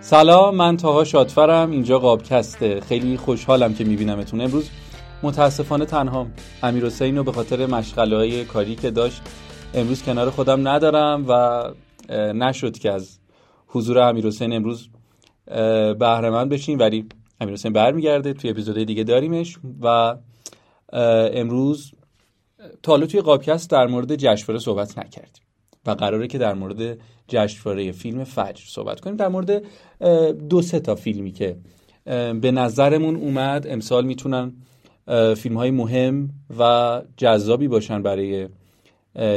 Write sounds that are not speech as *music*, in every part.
سلام من تاها شادفرم اینجا قابکسته. خیلی خوشحالم که میبینمتون. امروز متاسفانه تنها. امیر حسین رو به خاطر مشغله های کاری که داشت امروز کنار خودم ندارم و نشد که از حضور امیر حسین امروز بهرهمند بشیم. ولی امیر حسین برمیگرده توی اپیزودهای دیگه داریمش و امروز تا حالا توی قابکست در مورد جشنواره صحبت نکردیم. و قراره که در مورد جشنواره فیلم فجر صحبت کنیم. در مورد دو سه تا فیلمی که به نظرمون اومد امسال می‌تونن فیلم های مهم و جذابی باشن برای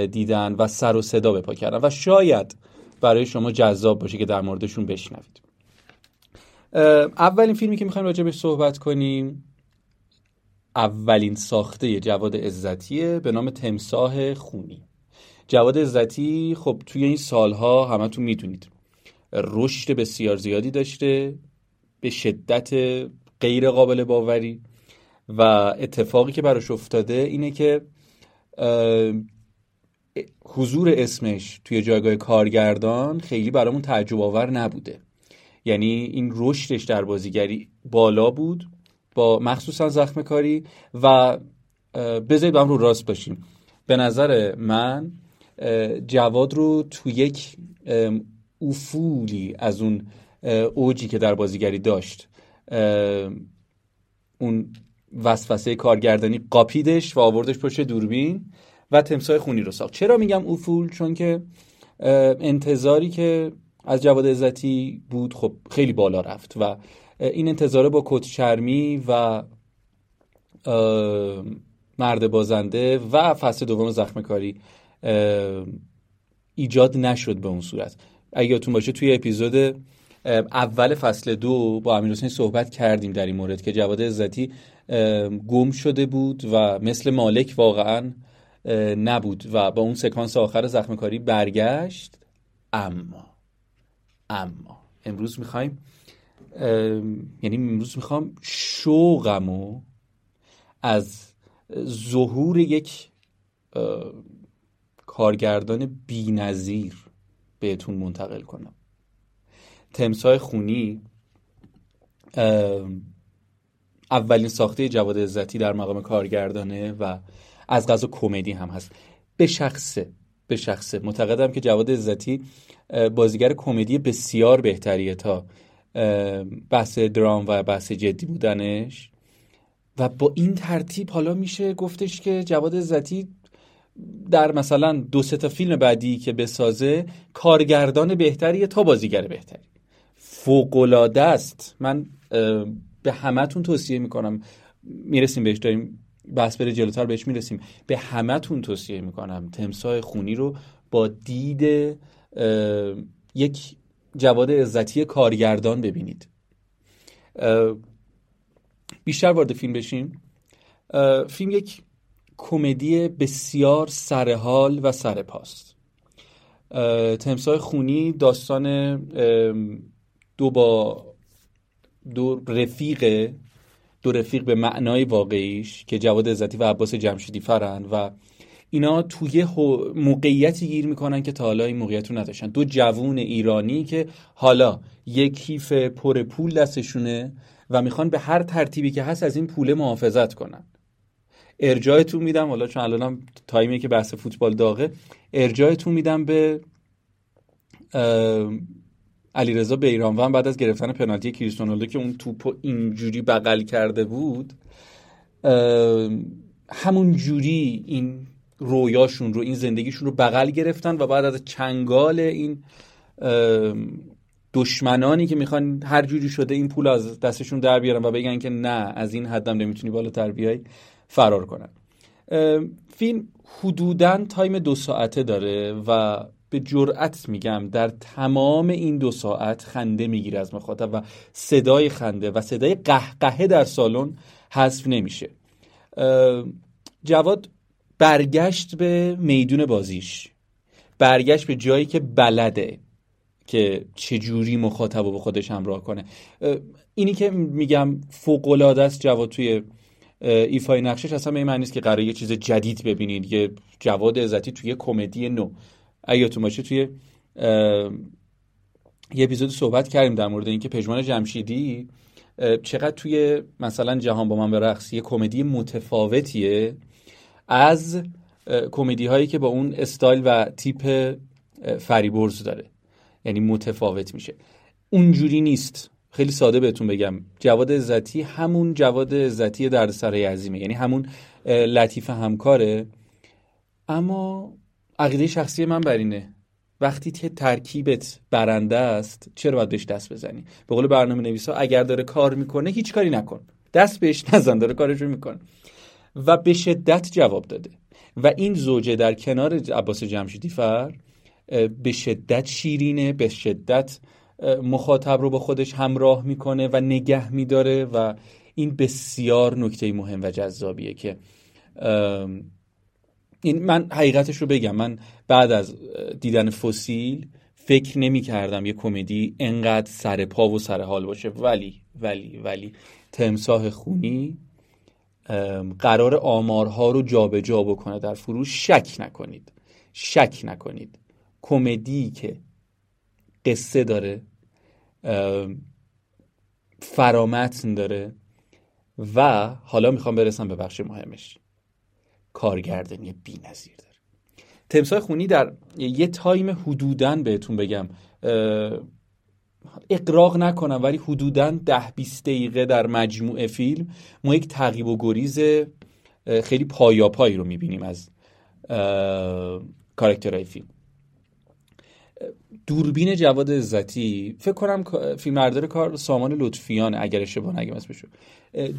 دیدن و سر و صدا بپا کردن. و شاید برای شما جذاب باشه که در موردشون بشنوید. اولین فیلمی که می‌خوایم راجع بهش صحبت کنیم اولین ساخته جواد عزتیه به نام تمساه خونی. جواد عزتی خب توی این سالها همتون می‌دونید رشد بسیار زیادی داشته به شدت غیر قابل باوری و اتفاقی که براش افتاده اینه که حضور اسمش توی جایگاه کارگردان خیلی برامون تعجب آور نبوده. یعنی این رشدش در بازیگری بالا بود با مخصوصا زخم کاری و بذارید هم رو راست باشیم. به نظر من جواد رو تو یک افولی از اون اوجی که در بازیگری داشت اون وسوسه کارگردانی قاپیدش و آوردش پشت دوربین و تمسای خونی رو ساخت. چرا میگم افول؟ چون که انتظاری که از جواد عزتی بود خب خیلی بالا رفت و این انتظاره با کت شرمی و مرد بازنده و فصل دوم زخم کاری ایجاد نشد به اون صورت. اگه یادتون باشه توی اپیزود اول فصل دو با امیر حسین صحبت کردیم در این مورد که جواد عزتی گم شده بود و مثل مالک واقعا نبود و با اون سکانس آخر زخم کاری برگشت. اما اما امروز می‌خوایم یعنی امروز می‌خوام شوقمو از ظهور یک کارگردان بینظیر بهتون منتقل کنم. تمسای خونی اولین ساخته جواد عزتی در مقام کارگردانه و از غذا کمدی هم هست. به شخصه به شخصه. معتقدم که جواد عزتی بازیگر کمدی بسیار بهتریه تا بحث درام و بحث جدی بودنش. و با این ترتیب حالا میشه گفتش که جواد عزتی در مثلا دو سه تا فیلم بعدی که بسازه کارگردان بهتریه تا بازیگر بهتری. فوقلاده است. من به همتون توصیه می‌کنم. می‌رسیم بهش داریم بحث بره جلوتر بهش می‌رسیم. به همتون توصیه می‌کنم. تمساه خونی رو با دید یک جواد عزتی کارگردان ببینید. بیشتر وارد فیلم بشیم. فیلم یک کمدی بسیار سرحال و سرپاست تمسای خونی داستان دو با دو رفیق دو رفیق به معنای واقعیش که جواد عزتی و عباس جمشیدی فرن و اینا توی موقعیتی گیر می‌کنن که تا حالا این موقعیت رو نداشتن. دو جوون ایرانی که حالا یک کیف پر پول دستشونه و می‌خوان به هر ترتیبی که هست از این پول محافظت کنن. ارجایتون میدم حالا چون الانم تایمی که بحث فوتبال داغه ارجایتون میدم به علیرضا بیرانوند بعد از گرفتن پنالتی کریستیانو که اون توپو اینجوری بغل کرده بود همون جوری این رویاشون رو این زندگیشون رو بغل گرفتن و بعد از چنگال این دشمنانی که می‌خوان هر جوری شده این پول از دستشون در بیارن و بگن که نه از این حدم نمی‌تونی بالاتر بیای. فرار کنن. فیلم حدودا تایم دو ساعته داره و به جرأت میگم در تمام این دو ساعت خنده می‌گیره از مخاطب و صدای خنده و صدای قهقهه در سالن حذف نمیشه. جواد برگشت به میدون بازیش. برگشت به جایی که بلده که چجوری مخاطب رو به خودش همراه کنه. اینی که میگم فوق است جواد توی ایفای نقشش اصلا به این معنی که قرار یه چیز جدید ببینید. یه جواد عزتی توی کمدی نو. اگه تو باشه توی یه اپیزود صحبت کردیم در مورد اینکه پژمان جمشیدی چقدر توی مثلا جهان با من به رقص یه کمدی متفاوتیه از کمدی هایی که با اون استایل و تیپ فریبرز داره. یعنی متفاوت میشه. اونجوری نیست. خیلی ساده بهتون بگم. جواد عزتی همون جواد عزتی دردسرای عظیمه. یعنی همون لطیف همکاره. اما عقیده شخصی من بر اینه. وقتی که ترکیبت برنده است چرا باید بهش دست بزنی؟ به قول برنامه نویسا اگر داره کار می‌کنه هیچ کاری نکن. دست بهش نزن داره کارش رو می‌کنه. و به شدت جواب داده. و این زوجه در کنار عباس جمشیدی فر به شدت شیرینه به شدت مخاطب رو با خودش همراه می‌کنه و نگه میداره و این بسیار نکته مهم و جذابیه که این من حقیقتش رو بگم. من بعد از دیدن فسیل فکر نمی کردم یه کمدی انقدر سر پا و سر حال باشه. ولی ولی ولی تمساه خونی قرار آمارها رو جابجا جا بکنه در فروش شک نکنید. شک نکنید. کمدی که قصه داره فرامتن داره و حالا می‌خوام برسم به بخش مهمش. کارگردانی بی نظیر داره. تمساح خونی در یه time حدودن بهتون بگم اغراق نکنم ولی حدودا ده 20 دقیقه در مجموعه فیلم ما یک تعقیب و گریز خیلی پایاپایی رو می‌بینیم از کاراکترهای فیلم. دوربین جواد عزتی فکر کنم فیلمبردار کار سامان لطفیان اگر اشتباه نگم اسمشو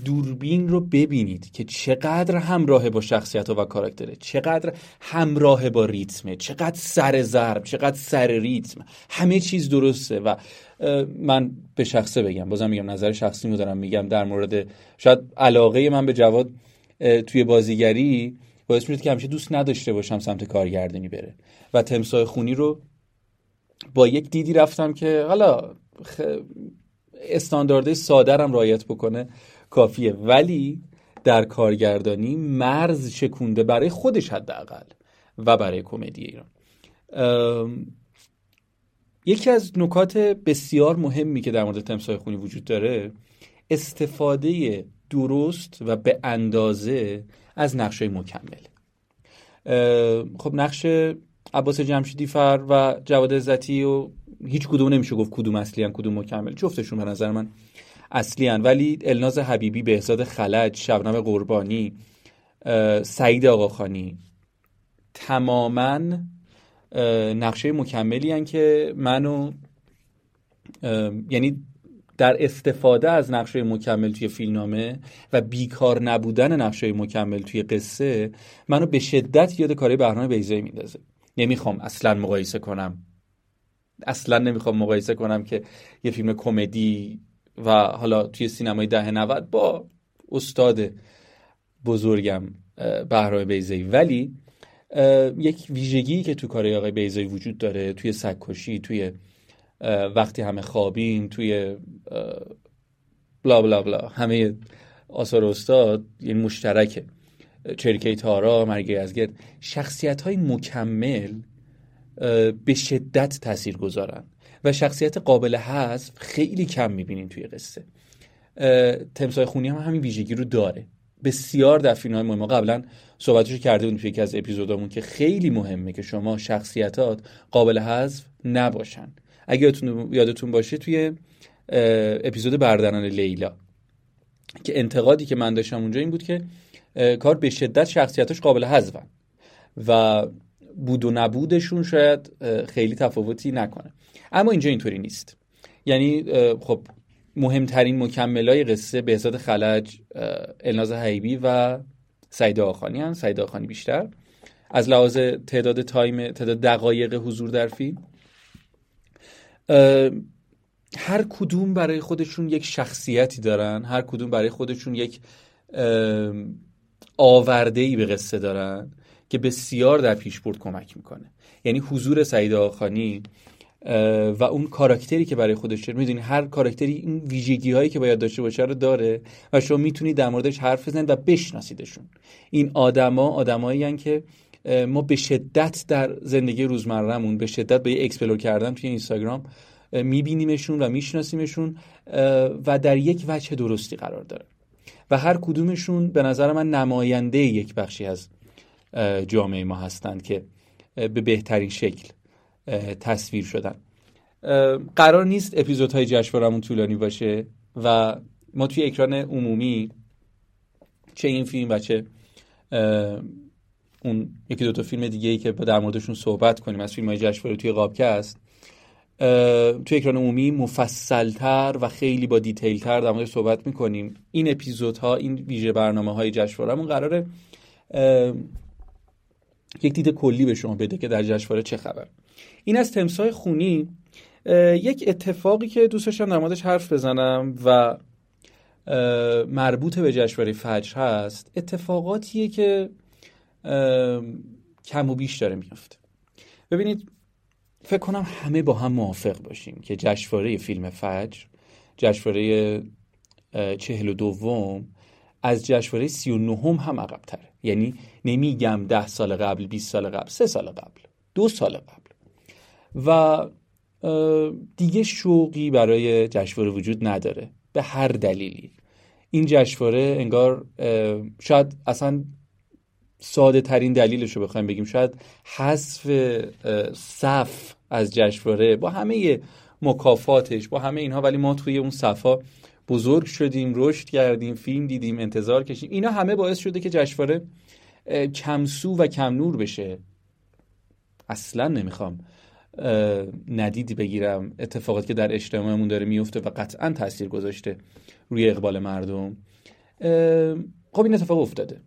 دوربین رو ببینید که چقدر همراه با شخصیت و کاراکتره چقدر همراه با ریتمه چقدر سر ضرب چقدر سر ریتم. همه چیز درسته و من به شخصه بگم بازم میگم نظر شخصی می دارم میگم در مورد شاید علاقه من به جواد توی بازیگری باعث میشه که همیشه دوست نداشته باشم سمت کارگردانی بره و تمسای خونی رو با یک دیدی رفتم که حالا خ... استانداردهای سادرم رایت بکنه کافیه. ولی در کارگردانی مرز شکونده برای خودش حداقل و برای کمدی ایران. یکی از نکات بسیار مهمی که در مورد تمسای خونی وجود داره استفاده درست و به اندازه از نقشه مکمل. خب نقش عباس جمشیدی فر و جواد عزتی و هیچ کدوم نمیشه گفت کدوم اصلی هن کدوم مکمل جفتشون به نظر من اصلی هن. ولی الناز حبیبی بهزاد خلج شبنم قربانی سعید آقاخانی تماما نقشه مکملی هن که منو یعنی در استفاده از نقشه مکمل توی فیلمنامه و بیکار نبودن نقشه مکمل توی قصه منو به شدت یاد کاری برنامه بیزایی میندازه نمی‌خوام اصلا مقایسه کنم. اصلا نمی‌خوام مقایسه کنم که یه فیلم کمدی و حالا توی سینمای دهه 90 با استاد بزرگم بهرام بیزایی ولی یک ویژگی که تو کار آقای بیزایی وجود داره توی سگکشی توی وقتی همه خوابیم توی بلا بلا بلا همه آثار استاد یعنی مشترکه. چرکه تارا مرگ ازگرد شخصیت های مکمل به شدت تاثیر گذارن و شخصیت قابل حذف خیلی کم می‌بینیم توی قصه. تمسای خونی هم همین ویژگی رو داره. بسیار در فیلم های مهم قبلا صحبتش کرده بودیم توی یکی از اپیزودامون که خیلی مهمه که شما شخصیتات قابل حذف نباشن. اگه یادتون باشه توی اپیزود بردنان لیلا که انتقادی که من داشتم اونجا این بود که کار به شدت شخصیتش قابل حذفن. و بود و نبودشون شاید خیلی تفاوتی نکنه. اما اینجا اینطوری نیست. یعنی خب مهمترین مکملای قصه بهزاد خلج الناز حیبی و سعید آخانی هم سعید آخانی بیشتر. از لحاظ تعداد تایم تعداد دقایق حضور در فیلم هر کدوم برای خودشون یک شخصیتی دارن. هر کدوم برای خودشون یک آورده ای به قصه دارن که بسیار در پیشبرد کمک می‌کنه. یعنی حضور سعید آخانی و اون کاراکتری که برای خودش داره. می‌دونی هر کاراکتری این ویژگی هایی که باید داشته باشه رو داره و شما می‌تونید در موردش حرف بزنید و بشناسیدشون. این آدما آدمایی که ما به شدت در زندگی روزمرهمون به شدت به یه explore کردن توی اینستاگرام میبینیمشون و میشناسیمشون و در یک وجه درستی قرار داره. و هر کدومشون به نظر من نماینده یک بخشی از جامعه ما هستند که به بهترین شکل تصویر شدن. قرار نیست اپیزودهای جشنوارمون طولانی باشه و ما توی اکران عمومی چه این فیلم و چه اون یکی دو تا فیلم دیگه ای که در موردشون صحبت کنیم از فیلم های جشنواره توی قابکه است توی اکران عمومی مفصلتر و خیلی با دیتیل تر در مورد صحبت می‌کنیم. این اپیزودها این ویژه برنامه های جشنوارهمون قراره یک دید کلی به شما بده که در جشنواره چه خبر. این از تمسای خونی. یک اتفاقی که دوست داشتم در موردش حرف بزنم و مربوط به جشنواره فجر هست اتفاقاتیه که کم و بیش داره میفته ببینید فکر کنم همه با هم موافق باشیم که جشنواره فیلم فجر جشنواره چهل و دوم از جشنواره سی و نهم هم عقب تره یعنی نمیگم ده سال قبل 20 سال قبل سه سال قبل دو سال قبل. و دیگه شوقی برای جشنواره وجود نداره. به هر دلیلی. این جشنواره انگار شاید اصلا ساده ترین دلیلش رو بخوایم بگیم. شاید حذف صف از جشنواره با همه مکافاتش با همه اینها ولی ما توی اون صفا بزرگ شدیم رشد کردیم فیلم دیدیم انتظار کشیم. اینا همه باعث شده که جشنواره کمسو و کم نور بشه. اصلا نمی‌خوام ندیدی بگیرم. اتفاقاتی که در اجتماعمون داره میفته و قطعا تاثیر گذاشته روی اقبال مردم. خب این اتفاق افتاده.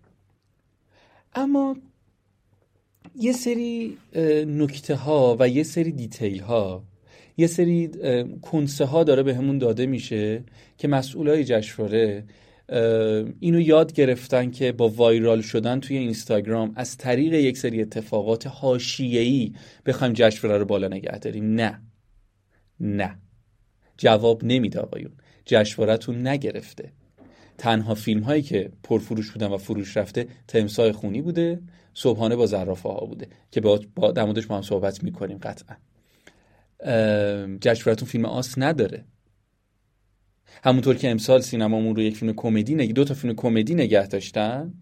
اما یه سری نکته ها و یه سری دیتیل ها یه سری کنسه ها داره به همون داده میشه که مسئولای جشنواره اینو یاد گرفتن که با وایرال شدن توی اینستاگرام از طریق یک سری اتفاقات حاشیه‌ای بخوایم جشنواره رو بالا نگه داریم. نه. نه. جواب نمیده آقایون. جشنوارهتون نگرفته. تنها فیلم هایی که پرفروش بودن و فروش رفته تمسای خونی بوده صبحانه با زرافه ها بوده که با, با در موردش ما هم صحبت می‌کنیم قطعا. جشنوارهتون فیلم آس نداره. همونطور که امسال سینمامون رو یک فیلم کمدی نگ... دو تا فیلم کمدی نگه داشتن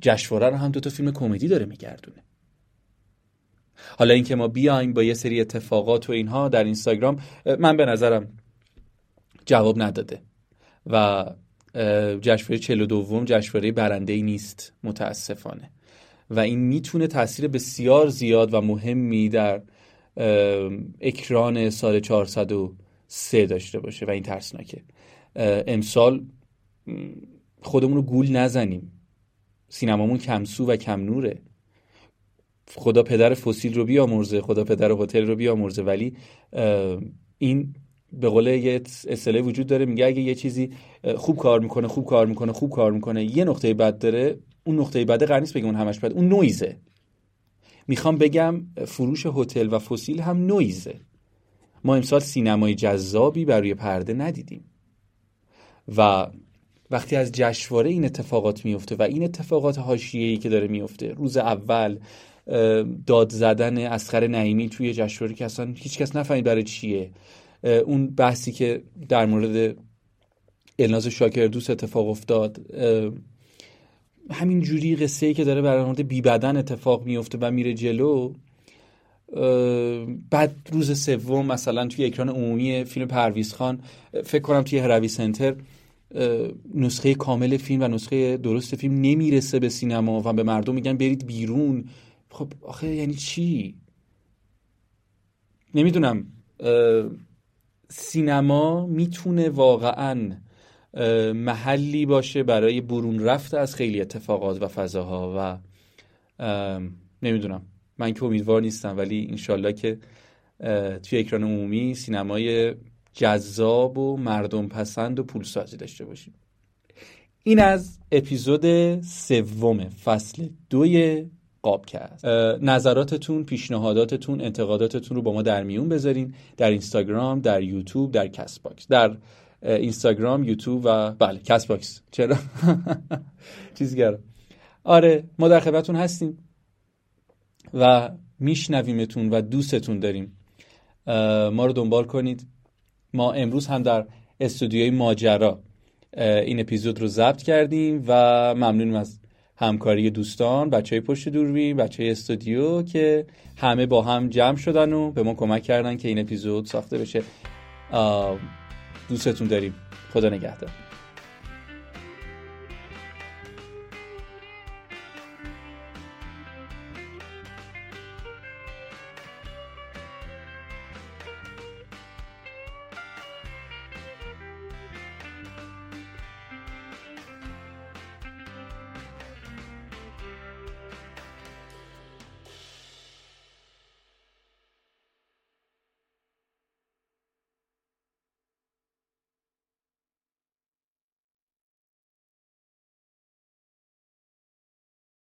جشنواره رو هم دو تا فیلم کمدی داره میگردونه. حالا اینکه ما بیایم با یه سری اتفاقات و اینها در اینستاگرام من به نظرم جواب نداده. و جشنواره چلو دوم جشنواره برنده ای نیست متاسفانه. و این می‌تونه تاثیر بسیار زیاد و مهمی در اکران سال 403 داشته باشه و این ترسناکه. امسال خودمون رو گول نزنیم. سینمامون کمسو و کم نوره. خدا پدر فسیل رو بیامرزه خدا پدر هتل رو بیامرزه. ولی این به قول یه اصطلاحی وجود داره میگه اگه یه چیزی خوب کار می‌کنه خوب کار می‌کنه خوب کار می‌کنه یه نقطه بد داره اون نقطه بد قرار نیست بگم اون همش بد اون نویزه. می‌خوام بگم فروش هتل و فسیل هم نویزه. ما امسال سینمای جذابی برای پرده ندیدیم. و وقتی از جشنواره این اتفاقات میفته و این اتفاقات حاشیه‌ای که داره میفته روز اول داد زدن اسخر نعیمی توی جشنواره که اصلا هیچکس نفهمید برای چیه. اون بحثی که در مورد الناز شاکر دوست اتفاق افتاد همین جوری قصه ای که داره برای مورد بی بدن اتفاق میفته و میره جلو بعد روز سوم مثلا توی اکران عمومی فیلم پرویز خان فکر کنم توی هروی سنتر نسخه کامل فیلم و نسخه درست فیلم نمی‌رسه به سینما و به مردم میگن برید بیرون. خب آخه یعنی چی؟ نمی‌دونم. سینما می‌تونه واقعا محلی باشه برای برون رفت از خیلی اتفاقات و فضاها و نمی‌دونم. من که امیدوار نیستم ولی انشالله که توی اکران عمومی سینمای جذاب و مردم پسند و پولسازی داشته باشیم. این از اپیزود سوم فصل دوی قابکست نظراتتون پیشنهاداتتون انتقاداتتون رو با ما در میون بذارین در اینستاگرام در یوتیوب در کست باکس در اینستاگرام یوتیوب و بله کست باکس چرا *laughs* چیزگرم آره ما در خدمتتون هستیم و میشنویمتون و دوستتون داریم. ما رو دنبال کنید. ما امروز هم در استودیوی ماجرا این اپیزود رو ضبط کردیم و ممنونیم از همکاری دوستان بچه های پشت دوربین بچه های استودیو که همه با هم جمع شدن و به ما کمک کردن که این اپیزود ساخته بشه. دوستتون داریم. خدا نگهدار.